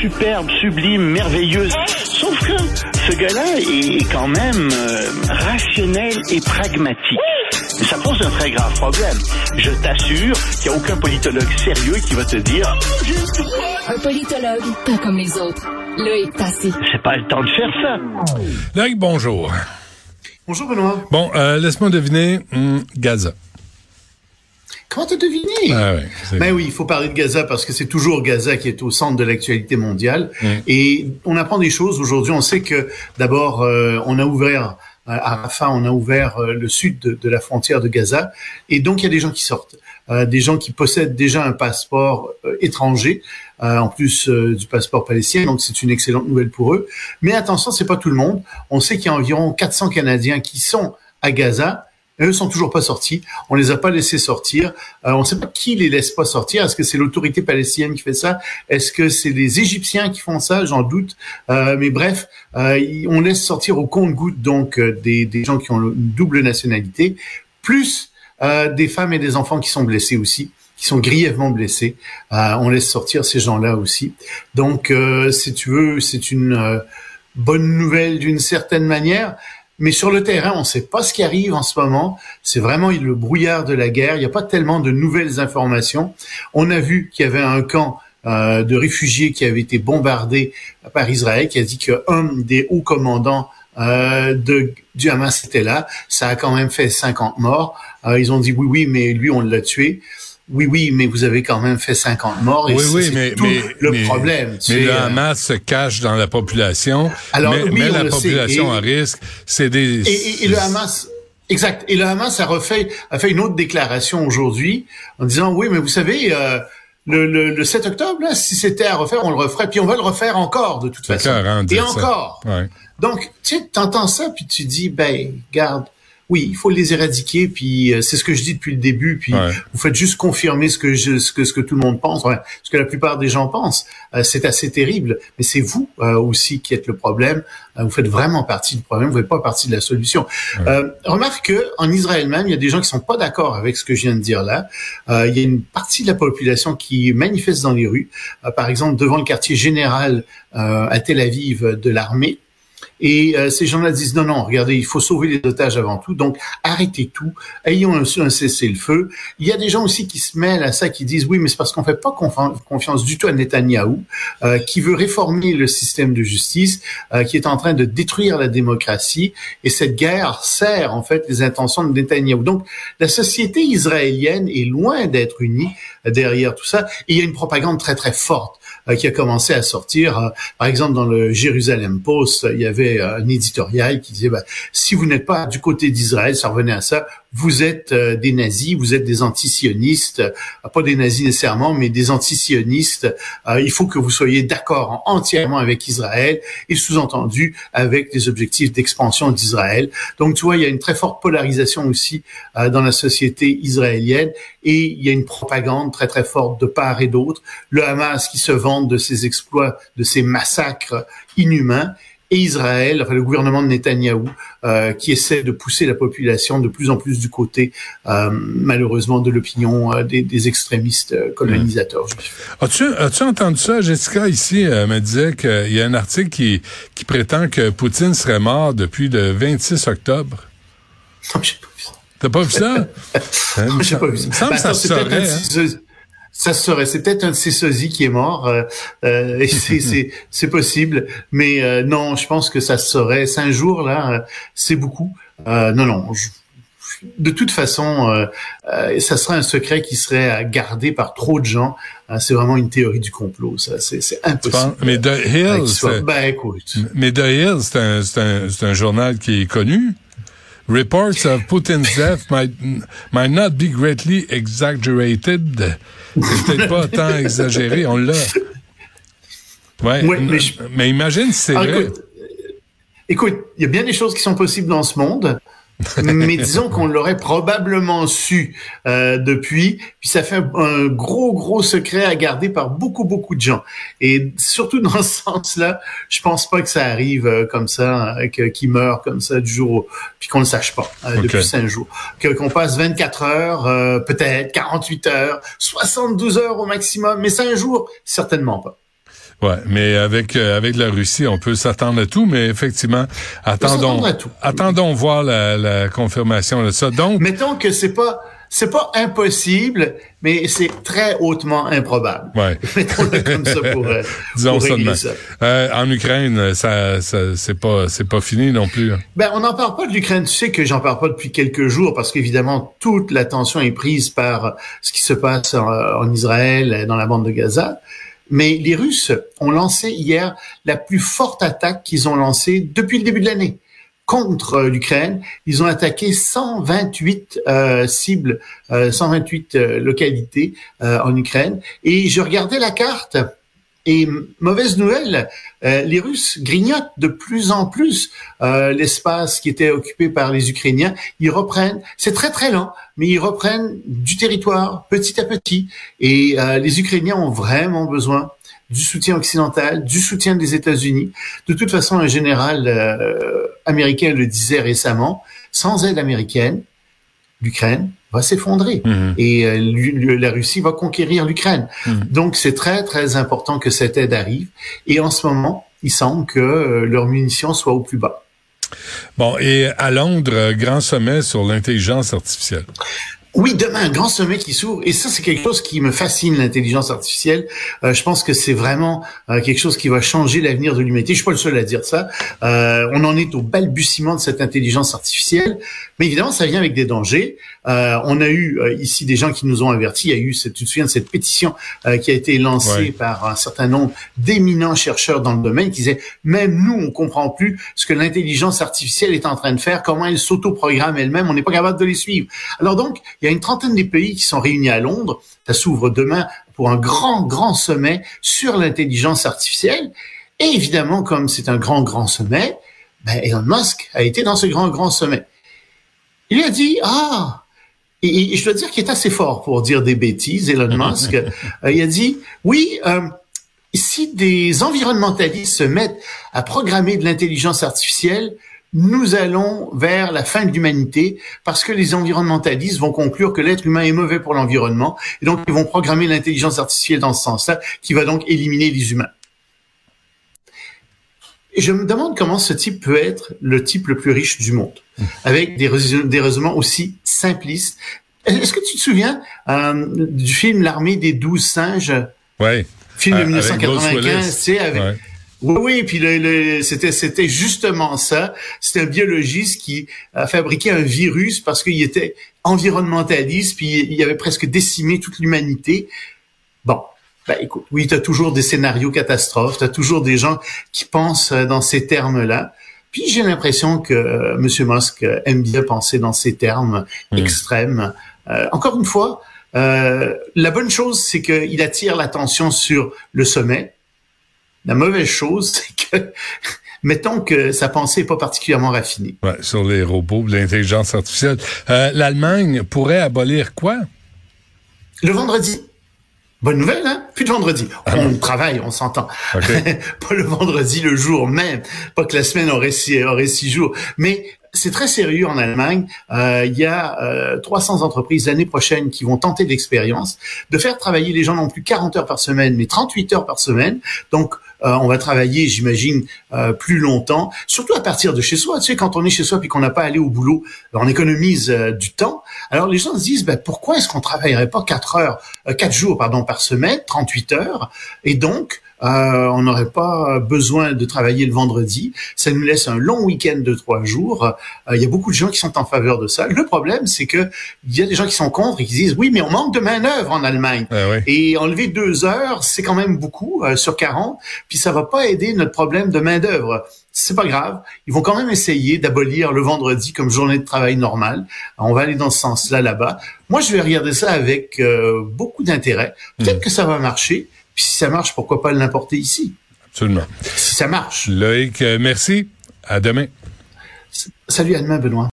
superbe, sublime, merveilleuse. Sauf que ce gars-là est quand même euh, rationnel et pragmatique. Ça pose un très grave problème. Je t'assure qu'il n'y a aucun politologue sérieux qui va te dire Un politologue, pas comme les autres. Loïc Passy. c'est pas le temps de faire ça. Loïc, bonjour. Bonjour Benoît. Bon, euh, laisse-moi deviner, hum, Gaza. Comment t'as deviné? Ah ouais, Ben oui, il faut parler de Gaza parce que c'est toujours Gaza qui est au centre de l'actualité mondiale. Et on apprend des choses aujourd'hui. On sait que d'abord, euh, on a ouvert euh, à Rafah, on a ouvert euh, le sud de, de la frontière de Gaza. Et donc, il y a des gens qui sortent. Euh, des gens qui possèdent déjà un passeport étranger, en plus du passeport palestinien. Donc, c'est une excellente nouvelle pour eux. Mais attention, c'est pas tout le monde. On sait qu'il y a environ 400 Canadiens qui sont à Gaza. Eux sont toujours pas sortis. On les a pas laissés sortir. Euh, on ne sait pas qui les laisse pas sortir. Est-ce que c'est l'autorité palestinienne qui fait ça? Est-ce que c'est les Égyptiens qui font ça? J'en doute. Euh, mais bref, euh, on laisse sortir au compte-goutte donc euh, des, des gens qui ont une double nationalité, plus euh, des femmes et des enfants qui sont blessés aussi qui sont grièvement blessés. Euh, on laisse sortir ces gens-là aussi. Donc, euh, si tu veux, c'est une euh, bonne nouvelle d'une certaine manière. Mais sur le terrain, on ne sait pas ce qui arrive en ce moment. C'est vraiment le brouillard de la guerre. Il n'y a pas tellement de nouvelles informations. On a vu qu'il y avait un camp euh, de réfugiés qui avait été bombardé par Israël, qui a dit qu'un des hauts commandants euh, de, du Hamas était là. Ça a quand même fait 50 morts. Euh, ils ont dit oui, oui, mais lui, on l'a tué. Oui, oui, mais vous avez quand même fait 50 morts. Et Oui, oui, mais, tout mais le mais- problème. Mais c'est, le euh, Hamas se cache dans la population. Alors, mais, oui, la population à risque, c'est des. Et, et- et le Hamas, exact. Et le Hamas a refait, a fait une autre déclaration aujourd'hui en disant oui, mais vous savez, euh, le, le, le 7 octobre, là, si c'était à refaire, on le referait, puis on va le refaire encore de toute façon. écœurant de Et ça. encore. Ouais. Donc, tu sais, t'entends ça, puis tu dis, ben, garde, oui, il faut les éradiquer, puis euh, c'est ce que je dis depuis le début, puis Ouais. vous faites juste confirmer ce que je, ce que ce que tout le monde pense, enfin, ce que la plupart des gens pensent. Euh, c'est assez terrible, mais c'est vous euh, aussi qui êtes le problème. Euh, vous faites vraiment partie du problème, vous n'êtes pas partie de la solution. Euh, remarque que en Israël même, il y a des gens qui sont pas d'accord avec ce que je viens de dire là. Euh, il y a une partie de la population qui manifeste dans les rues, Euh, par exemple devant le quartier général euh, à Tel Aviv de l'armée. Et euh, ces gens-là disent non, non, regardez, il faut sauver les otages avant tout, donc arrêtez tout, ayons un, cessez-le-feu. Il y a des gens aussi qui se mêlent à ça, qui disent oui, mais c'est parce qu'on fait pas confi- confiance du tout à Netanyahou, euh, qui veut réformer le système de justice, euh, qui est en train de détruire la démocratie, et cette guerre sert en fait les intentions de Netanyahou. Donc la société israélienne est loin d'être unie euh, derrière tout ça, et il y a une propagande très très forte euh, qui a commencé à sortir. Euh, par exemple, dans le Jérusalem Post, il y avait euh, un éditorial qui disait bah, si vous n'êtes pas du côté d'Israël, ça revenait à ça, vous êtes euh, des nazis, vous êtes des antisionistes, euh, pas des nazis nécessairement, mais des antisionistes. Euh, il faut que vous soyez d'accord entièrement avec Israël et sous-entendu avec des objectifs d'expansion d'Israël. Donc, tu vois, il y a une très forte polarisation aussi euh, dans la société israélienne et il y a une propagande très très forte de part et d'autre. Le Hamas qui se vante de ses exploits, de ses massacres inhumains et Israël, enfin le gouvernement de Netanyahou, euh, qui essaie de pousser la population de plus en plus du côté, euh, malheureusement, de l'opinion euh, des, des extrémistes euh, colonisateurs. As-tu, as-tu entendu ça? Jessica, ici, me disait qu'il y a un article qui, qui prétend que Poutine serait mort depuis le 26 octobre. Non, j'ai pas vu ça. T'as pas vu ça? J'ai pas vu Ben, ça Ça se saurait. C'est peut-être un de ces sosies qui est mort. euh, euh, et c'est, possible. Mais euh, non, je pense que ça se saurait. Cinq jours, là, euh, c'est beaucoup. Euh, non, non. je- de toute façon, euh, ça serait un secret qui serait gardé par trop de gens. C'est vraiment une théorie du complot. Ça, c'est, impossible. Mais The Hill, c'est- Ben écoute. mais The Hill, c'est un, c'est un, c'est un journal qui est connu. Reports of Putin's death might, might not be greatly exaggerated. C'est peut-être pas tant exagéré, on l'a. Ouais, Ouais, mais je- mais imagine si c'est Ah, vrai. écoute, il y a bien des choses qui sont possibles dans ce monde, mais disons qu'on l'aurait probablement su euh, depuis, puis ça fait un, gros, gros secret à garder par beaucoup, beaucoup de gens. Et surtout dans ce sens-là, je pense pas que ça arrive euh, comme ça, euh, que- qu'il meurt comme ça du jour au... puis qu'on le sache pas euh, depuis cinq jours. Que, qu'on passe 24 heures, euh, peut-être 48 heures, 72 heures au maximum, mais cinq jours, certainement pas. Ouais, mais avec euh, avec la Russie, on peut s'attendre à tout, mais effectivement, attendons attendons voir la, la confirmation de ça. Donc, mettons que c'est pas c'est pas impossible, mais c'est très hautement improbable. Ouais. Mettons-le comme ça pour, euh, Disons pour ça. Euh, en Ukraine, ça, ça c'est pas c'est pas fini non plus. Hein. Ben on n'en parle pas de l'Ukraine. Tu sais que j'en parle pas depuis quelques jours parce qu'évidemment toute l'attention est prise par ce qui se passe en, en Israël, dans la bande de Gaza. Mais les Russes ont lancé hier la plus forte attaque qu'ils ont lancée depuis le début de l'année contre euh, l'Ukraine. Ils ont attaqué 128 euh, cibles, 128 euh, localités en Ukraine. Et je regardais la carte. Et mauvaise nouvelle, les Russes grignotent de plus en plus l'espace qui était occupé par les Ukrainiens. Ils reprennent, c'est très très lent, mais ils reprennent du territoire petit à petit. Et les Ukrainiens ont vraiment besoin du soutien occidental, du soutien des États-Unis. De toute façon, un général euh, américain le disait récemment, sans aide américaine, l'Ukraine va s'effondrer mhm. et euh, la Russie va conquérir l'Ukraine. Mhm. Donc c'est très très important que cette aide arrive et en ce moment, il semble que euh, leurs munitions soient au plus bas. Bon, et à Londres, grand sommet sur l'intelligence artificielle. Oui, demain, un grand sommet qui s'ouvre. Et ça, c'est quelque chose qui me fascine, l'intelligence artificielle. Euh, je pense que c'est vraiment euh, quelque chose qui va changer l'avenir de l'humanité. Je suis pas le seul à dire ça. Euh, on en est au balbutiement de cette intelligence artificielle. Mais évidemment, ça vient avec des dangers. on a eu ici des gens qui nous ont avertis. Il y a eu, cette, tu te souviens de cette pétition qui a été lancée par un certain nombre d'éminents chercheurs dans le domaine qui disaient, même nous, on comprend plus ce que l'intelligence artificielle est en train de faire, comment elle s'autoprogramme elle-même. On n'est pas capable de les suivre. Alors donc, il y a une trentaine des pays qui sont réunis à Londres. Ça s'ouvre demain pour un grand, grand sommet sur l'intelligence artificielle. Et évidemment, comme c'est un grand, grand sommet, ben Elon Musk a été dans ce grand, grand sommet. Il a dit, ah, et, je dois dire qu'il est assez fort pour dire des bêtises, Elon Musk. Euh, il a dit, oui, euh, si des environnementalistes se mettent à programmer de l'intelligence artificielle, nous allons vers la fin de l'humanité parce que les environnementalistes vont conclure que l'être humain est mauvais pour l'environnement et donc ils vont programmer l'intelligence artificielle dans ce sens-là qui va donc éliminer les humains. Et je me demande comment ce type peut être le type le plus riche du monde avec des, raisonnements aussi simplistes. Est-ce que tu te souviens euh, du film L'armée des douze singes? Oui. Film de 1995, tu sais, avec, oui, oui, puis le, c'était c'était justement ça. C'était un biologiste qui a fabriqué un virus parce qu'il était environnementaliste, puis il avait presque décimé toute l'humanité. Bon, ben écoute, oui, tu as toujours des scénarios catastrophes, tu as toujours des gens qui pensent euh, dans ces termes-là. Puis j'ai l'impression que euh, M. Musk aime bien penser dans ces termes hmm. extrêmes. Euh, encore une fois, la bonne chose, c'est qu'il attire l'attention sur le sommet, la mauvaise chose, c'est que mettons que sa pensée n'est pas particulièrement raffinée. Ouais, sur les robots, l'intelligence artificielle. Euh, L'Allemagne pourrait abolir quoi? Le vendredi. Bonne nouvelle, hein? Plus de vendredi. Ah on travaille, on s'entend. pas le vendredi, le jour même. Pas que la semaine aurait six, aurait six jours. Mais c'est très sérieux en Allemagne. Euh, il y a euh, 300 entreprises l'année prochaine qui vont tenter l'expérience de faire travailler les gens non plus 40 heures par semaine, mais 38 heures par semaine. Donc, euh, on va travailler, j'imagine, euh, plus longtemps, surtout à partir de chez soi. Tu sais, quand on est chez soi puis qu'on n'a pas à aller au boulot, on économise euh, du temps. Alors les gens se disent, ben, pourquoi est-ce qu'on travaillerait pas quatre heures, quatre jours, pardon, par semaine, 38 heures, et donc euh, on n'aurait pas besoin de travailler le vendredi. Ça nous laisse un long week-end de trois jours. Euh, il y a beaucoup de gens qui sont en faveur de ça. Le problème, c'est que il y a des gens qui sont contre et qui disent oui, mais on manque de main d'œuvre en Allemagne. Ah et enlever deux heures, c'est quand même beaucoup euh, sur 40. Puis ça va pas aider notre problème de main d'œuvre. C'est pas grave. Ils vont quand même essayer d'abolir le vendredi comme journée de travail normale. On va aller dans ce sens-là là-bas. Moi, je vais regarder ça avec beaucoup d'intérêt. Peut-être hmm. que ça va marcher si ça marche, pourquoi pas l'importer ici? Absolument. Si ça marche. Loïc, euh, merci. À demain. Salut à demain, Benoît.